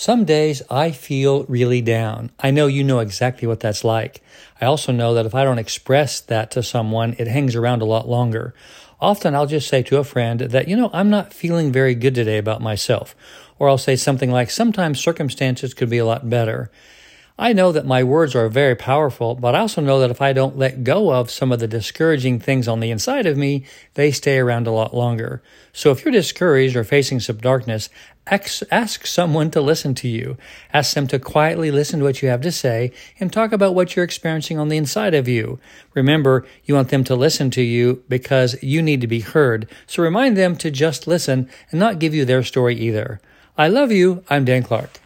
Some days I feel really down. I know you know exactly what that's like. I also know that if I don't express that to someone, it hangs around a lot longer. Often I'll just say to a friend that, you know, I'm not feeling very good today about myself. Or I'll say something like, sometimes circumstances could be a lot better. I know that my words are very powerful, but I also know that if I don't let go of some of the discouraging things on the inside of me, they stay around a lot longer. So if you're discouraged or facing some darkness, ask someone to listen to you. Ask them to quietly listen to what you have to say and talk about what you're experiencing on the inside of you. Remember, you want them to listen to you because you need to be heard. So remind them to just listen and not give you their story either. I love you. I'm Dan Clark.